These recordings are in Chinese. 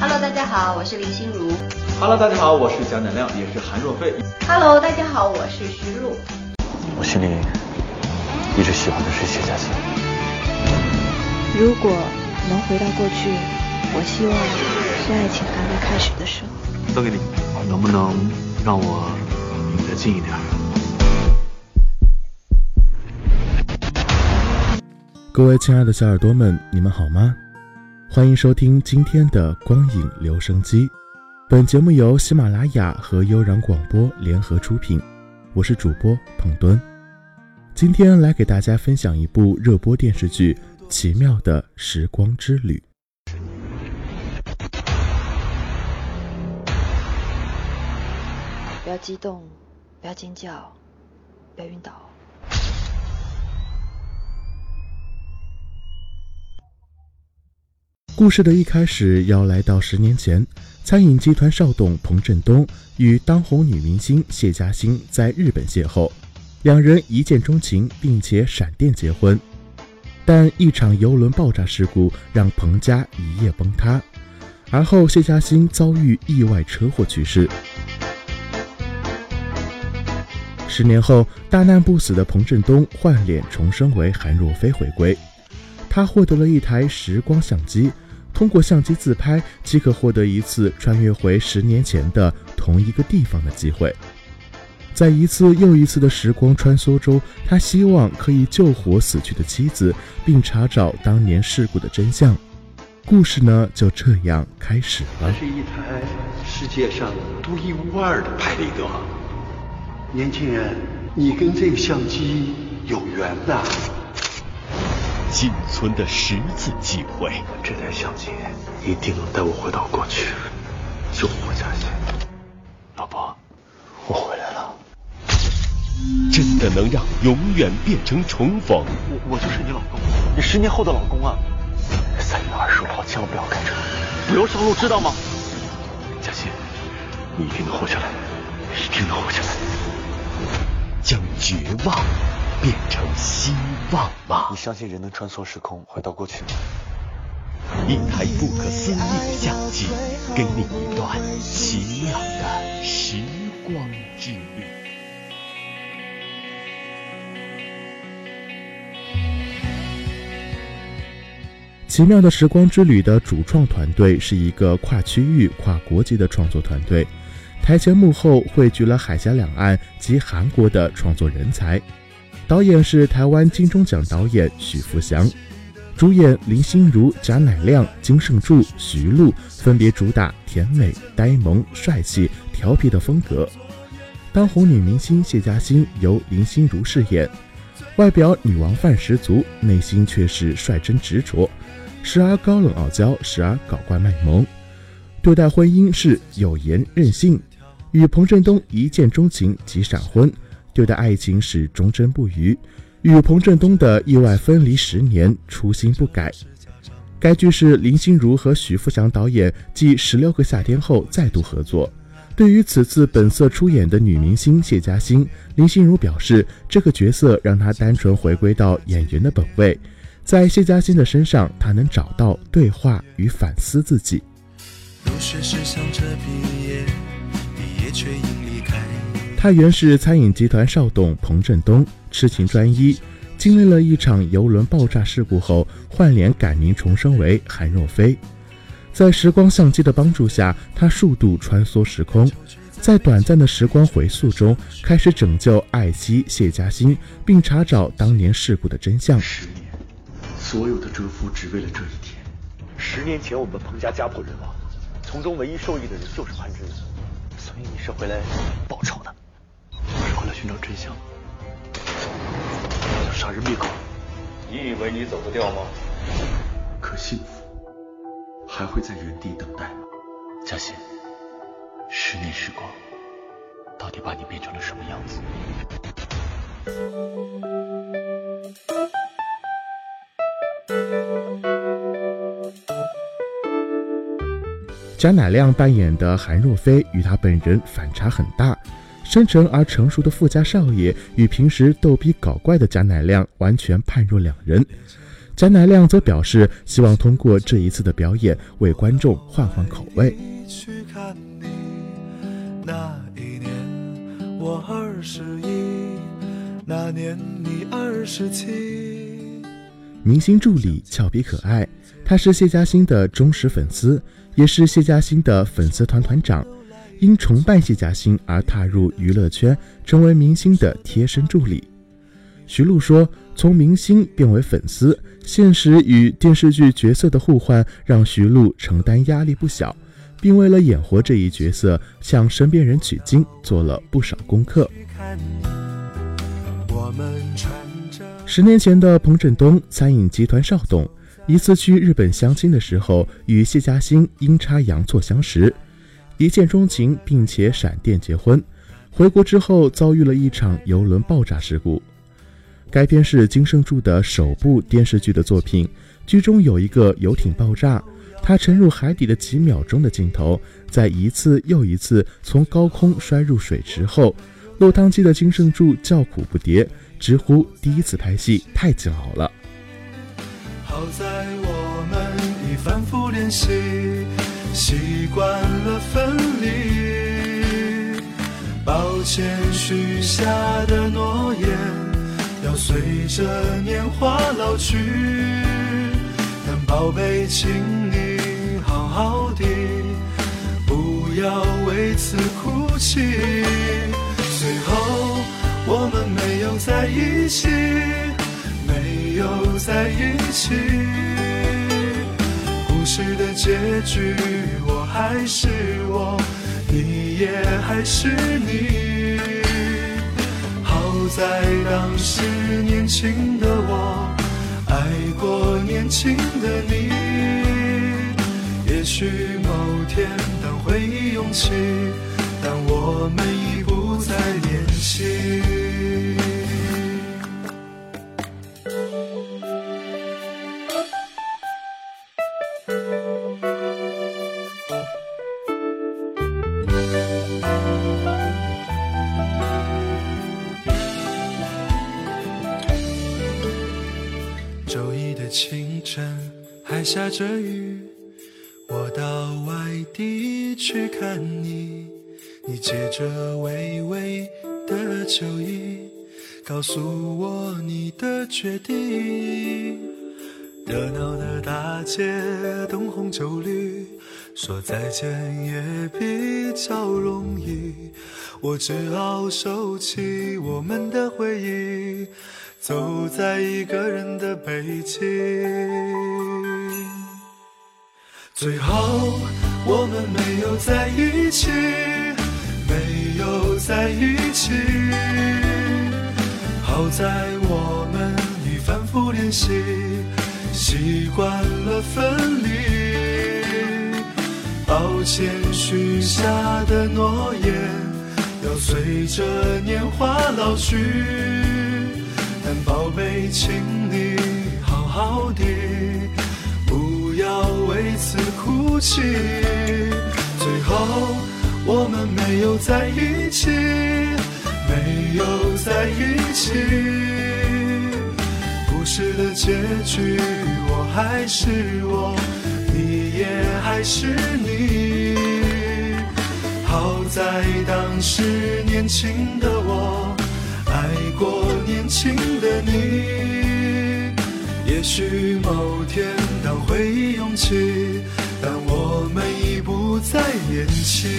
Hello，大家好，我是林心如。Hello，大家好，我是贾乃亮，也是韩若飞。Hello，大家好，我是徐璐。我心里一直喜欢的是谢佳欣。如果能回到过去，我希望是爱情还没开始的时候。都给你，能不能让我离得近一点？各位亲爱的小耳朵们，你们好吗？欢迎收听今天的光影留声机。本节目由喜马拉雅和悠然广播联合出品，我是主播彭墩。今天来给大家分享一部热播电视剧《奇妙的时光之旅》。不要激动，不要尖叫，不要晕倒。故事的一开始要来到十年前，餐饮集团少董彭振东与当红女明星谢嘉欣在日本邂逅，两人一见钟情，并且闪电结婚。但一场游轮爆炸事故让彭家一夜崩塌，而后谢嘉欣遭遇意外车祸去世。十年后，大难不死的彭振东换脸重生为韩若飞回归，他获得了一台时光相机。通过相机自拍，即可获得一次穿越回十年前的同一个地方的机会。在一次又一次的时光穿梭中，他希望可以救活死去的妻子，并查找当年事故的真相。故事呢，就这样开始了。这是一台世界上独一无二的拍立得。年轻人，你跟这个相机有缘呐。仅存的十次机会，这台相机一定能带我回到过去，救我佳欣。老婆，我回来了。真的能让永远变成重逢？我我就是你老公，你十年后的老公啊！三月二十五号千万不要开车，不要上路，知道吗？嘉欣，你一定能活下来，一定能活下来。将绝望。变成希望吗？你相信人能穿梭时空回到过去吗？一台不可思议的相机，给你一段奇妙的时光之旅。奇妙的时光之旅的主创团队是一个跨区域、跨国际的创作团队，台前幕后汇聚了海峡两岸及韩国的创作人才。导演是台湾金钟奖导演许福祥，主演林心如、贾乃亮、金圣柱、徐璐分别主打甜美、呆萌、帅气、调皮的风格。当红女明星谢嘉欣由林心如饰演，外表女王范十足，内心却是率真执着，时而高冷傲娇，时而搞怪卖萌。对待婚姻是有颜任性，与彭振东一见钟情即闪婚。对待爱情是忠贞不渝，与彭振东的意外分离十年，初心不改。该剧是林心如和许富祥导演继《十六个夏天》后再度合作。对于此次本色出演的女明星谢嘉欣，林心如表示，这个角色让她单纯回归到演员的本位，在谢嘉欣的身上，她能找到对话与反思自己。入学时想着毕业，毕业却因。他原是餐饮集团少董彭振东，痴情专一，经历了一场游轮爆炸事故后，换脸改名重生为韩若飞。在时光相机的帮助下，他数度穿梭时空，在短暂的时光回溯中，开始拯救爱妻谢嘉欣，并查找当年事故的真相。十年，所有的蛰伏只为了这一天。十年前我们彭家家破人亡，从中唯一受益的人就是潘之所以你是回来报仇的。寻找真相，要杀人灭口。你以为你走得掉吗？可幸福还会在原地等待吗？嘉欣，十年时光，到底把你变成了什么样子？贾乃亮扮演的韩若飞与他本人反差很大。深沉而成熟的富家少爷与平时逗逼搞怪的贾乃亮完全判若两人。贾乃亮则表示，希望通过这一次的表演为观众换换口味。那一年我二十一，那年你二十七。明星助理俏皮可爱，他是谢嘉欣的忠实粉丝，也是谢嘉欣的粉丝团团长。因崇拜谢嘉欣而踏入娱乐圈，成为明星的贴身助理。徐璐说：“从明星变为粉丝，现实与电视剧角色的互换，让徐璐承担压力不小，并为了演活这一角色，向身边人取经，做了不少功课。”十年前的彭振东，餐饮集团少董，一次去日本相亲的时候，与谢嘉欣阴差阳错相识。一见钟情，并且闪电结婚。回国之后，遭遇了一场游轮爆炸事故。该片是金圣柱的首部电视剧的作品，剧中有一个游艇爆炸，他沉入海底的几秒钟的镜头，在一次又一次从高空摔入水池后，落汤鸡的金圣柱叫苦不迭，直呼第一次拍戏太煎熬了。好在我们已反复练习。习惯了分离，抱歉许下的诺言要随着年华老去，但宝贝，请你好好的，不要为此哭泣。最后我们没有在一起，没有在一起。事的结局，我还是我，你也还是你。好在当时年轻的我，爱过年轻的你。也许某天当回忆涌起，但我们已不再联系。清晨还下着雨，我到外地去看你。你借着微微的酒意，告诉我你的决定。热闹的大街，灯红酒绿，说再见也比较容易。我只好收起我们的回忆，走在一个人的北京。最后，我们没有在一起，没有在一起。好在我们已反复练习，习惯了分离。抱歉许下的诺言，要随着年华老去。宝贝，请你好好的。不要为此哭泣，最后我们没有在一起，没有在一起。故事的结局，我还是我，你也还是你。好在当时年轻的我，过年轻的你。也许某天。当回忆涌起，但我们已不再年轻。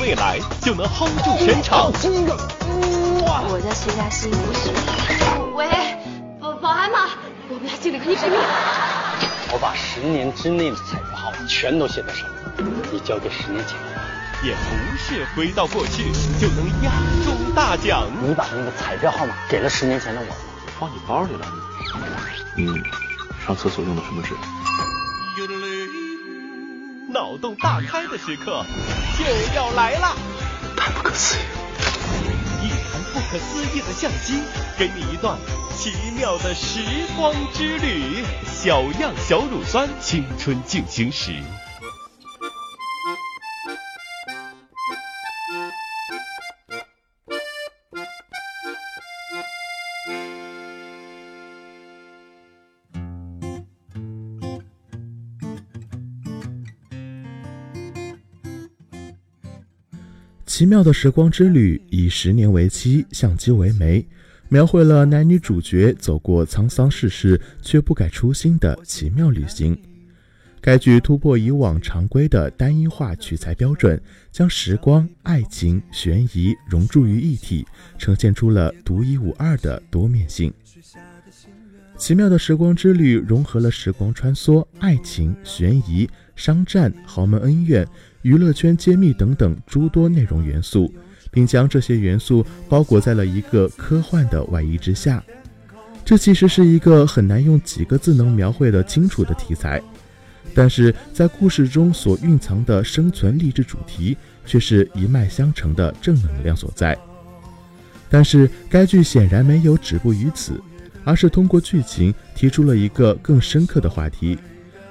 未来就能 hold 住全场。我叫徐嘉欣，不是。喂，保保安吗？我们要经理给你保密。我把十年之内的彩票号码全都写在上面，你交给十年前的我。也不是回到过去就能压中大奖。你把那个彩票号码给了十年前的我，放你包里了。嗯，上厕所用的什么纸？脑洞大开的时刻就要来了！太不可思议！一台不可思议的相机，给你一段奇妙的时光之旅。小样小乳酸青春进行时。奇妙的时光之旅以十年为期，相机为媒，描绘了男女主角走过沧桑世事却不改初心的奇妙旅行。该剧突破以往常规的单一化取材标准，将时光、爱情、悬疑融入于一体，呈现出了独一无二的多面性。奇妙的时光之旅融合了时光穿梭、爱情、悬疑、商战、豪门恩怨。娱乐圈揭秘等等诸多内容元素，并将这些元素包裹在了一个科幻的外衣之下。这其实是一个很难用几个字能描绘的清楚的题材，但是在故事中所蕴藏的生存励志主题却是一脉相承的正能量所在。但是该剧显然没有止步于此，而是通过剧情提出了一个更深刻的话题，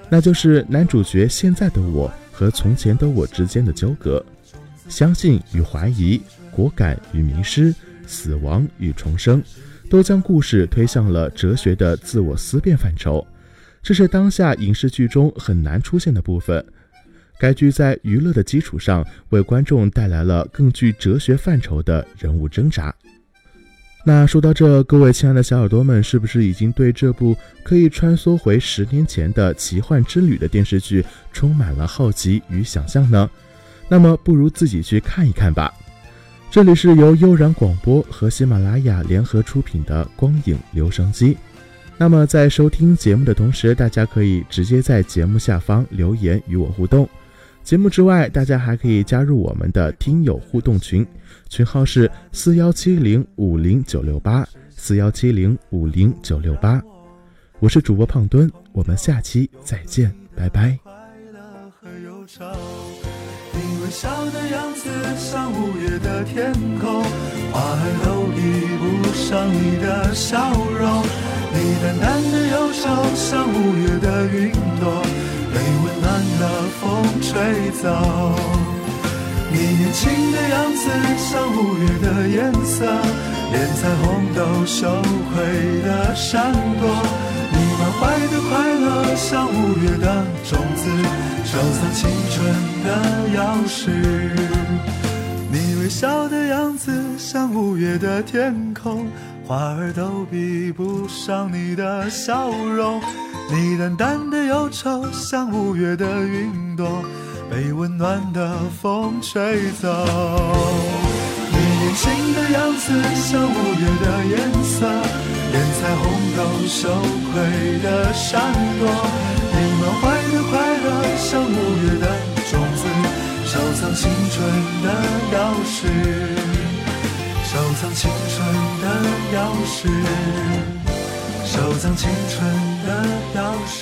那就是男主角现在的我。和从前的我之间的纠葛，相信与怀疑，果敢与迷失，死亡与重生，都将故事推向了哲学的自我思辨范畴。这是当下影视剧中很难出现的部分。该剧在娱乐的基础上，为观众带来了更具哲学范畴的人物挣扎。那说到这，各位亲爱的小耳朵们，是不是已经对这部可以穿梭回十年前的奇幻之旅的电视剧充满了好奇与想象呢？那么，不如自己去看一看吧。这里是由悠然广播和喜马拉雅联合出品的光影留声机。那么，在收听节目的同时，大家可以直接在节目下方留言与我互动。节目之外，大家还可以加入我们的听友互动群。群号是四幺七零五零九六八四幺七零五零九六八，我是主播胖墩，我们下期再见，拜拜。你微笑的样子像五月的天空，花儿都比不上你的笑容。你淡淡的忧愁像五月的云朵，被温暖的风吹走。你年轻的样子像五月的颜色，连彩虹都羞愧的闪躲。你满怀的快乐像五月的种子，收藏青春的钥匙。你微笑的样子像五月的天空，花儿都比不上你的笑容。你淡淡的忧愁像五月的云朵。被温暖的风吹走，你年轻的样子像五月的颜色，连彩虹都羞愧的闪躲。你满怀的快乐像五月的种子，收藏青春的钥匙，收藏青春的钥匙，收藏青春的钥匙。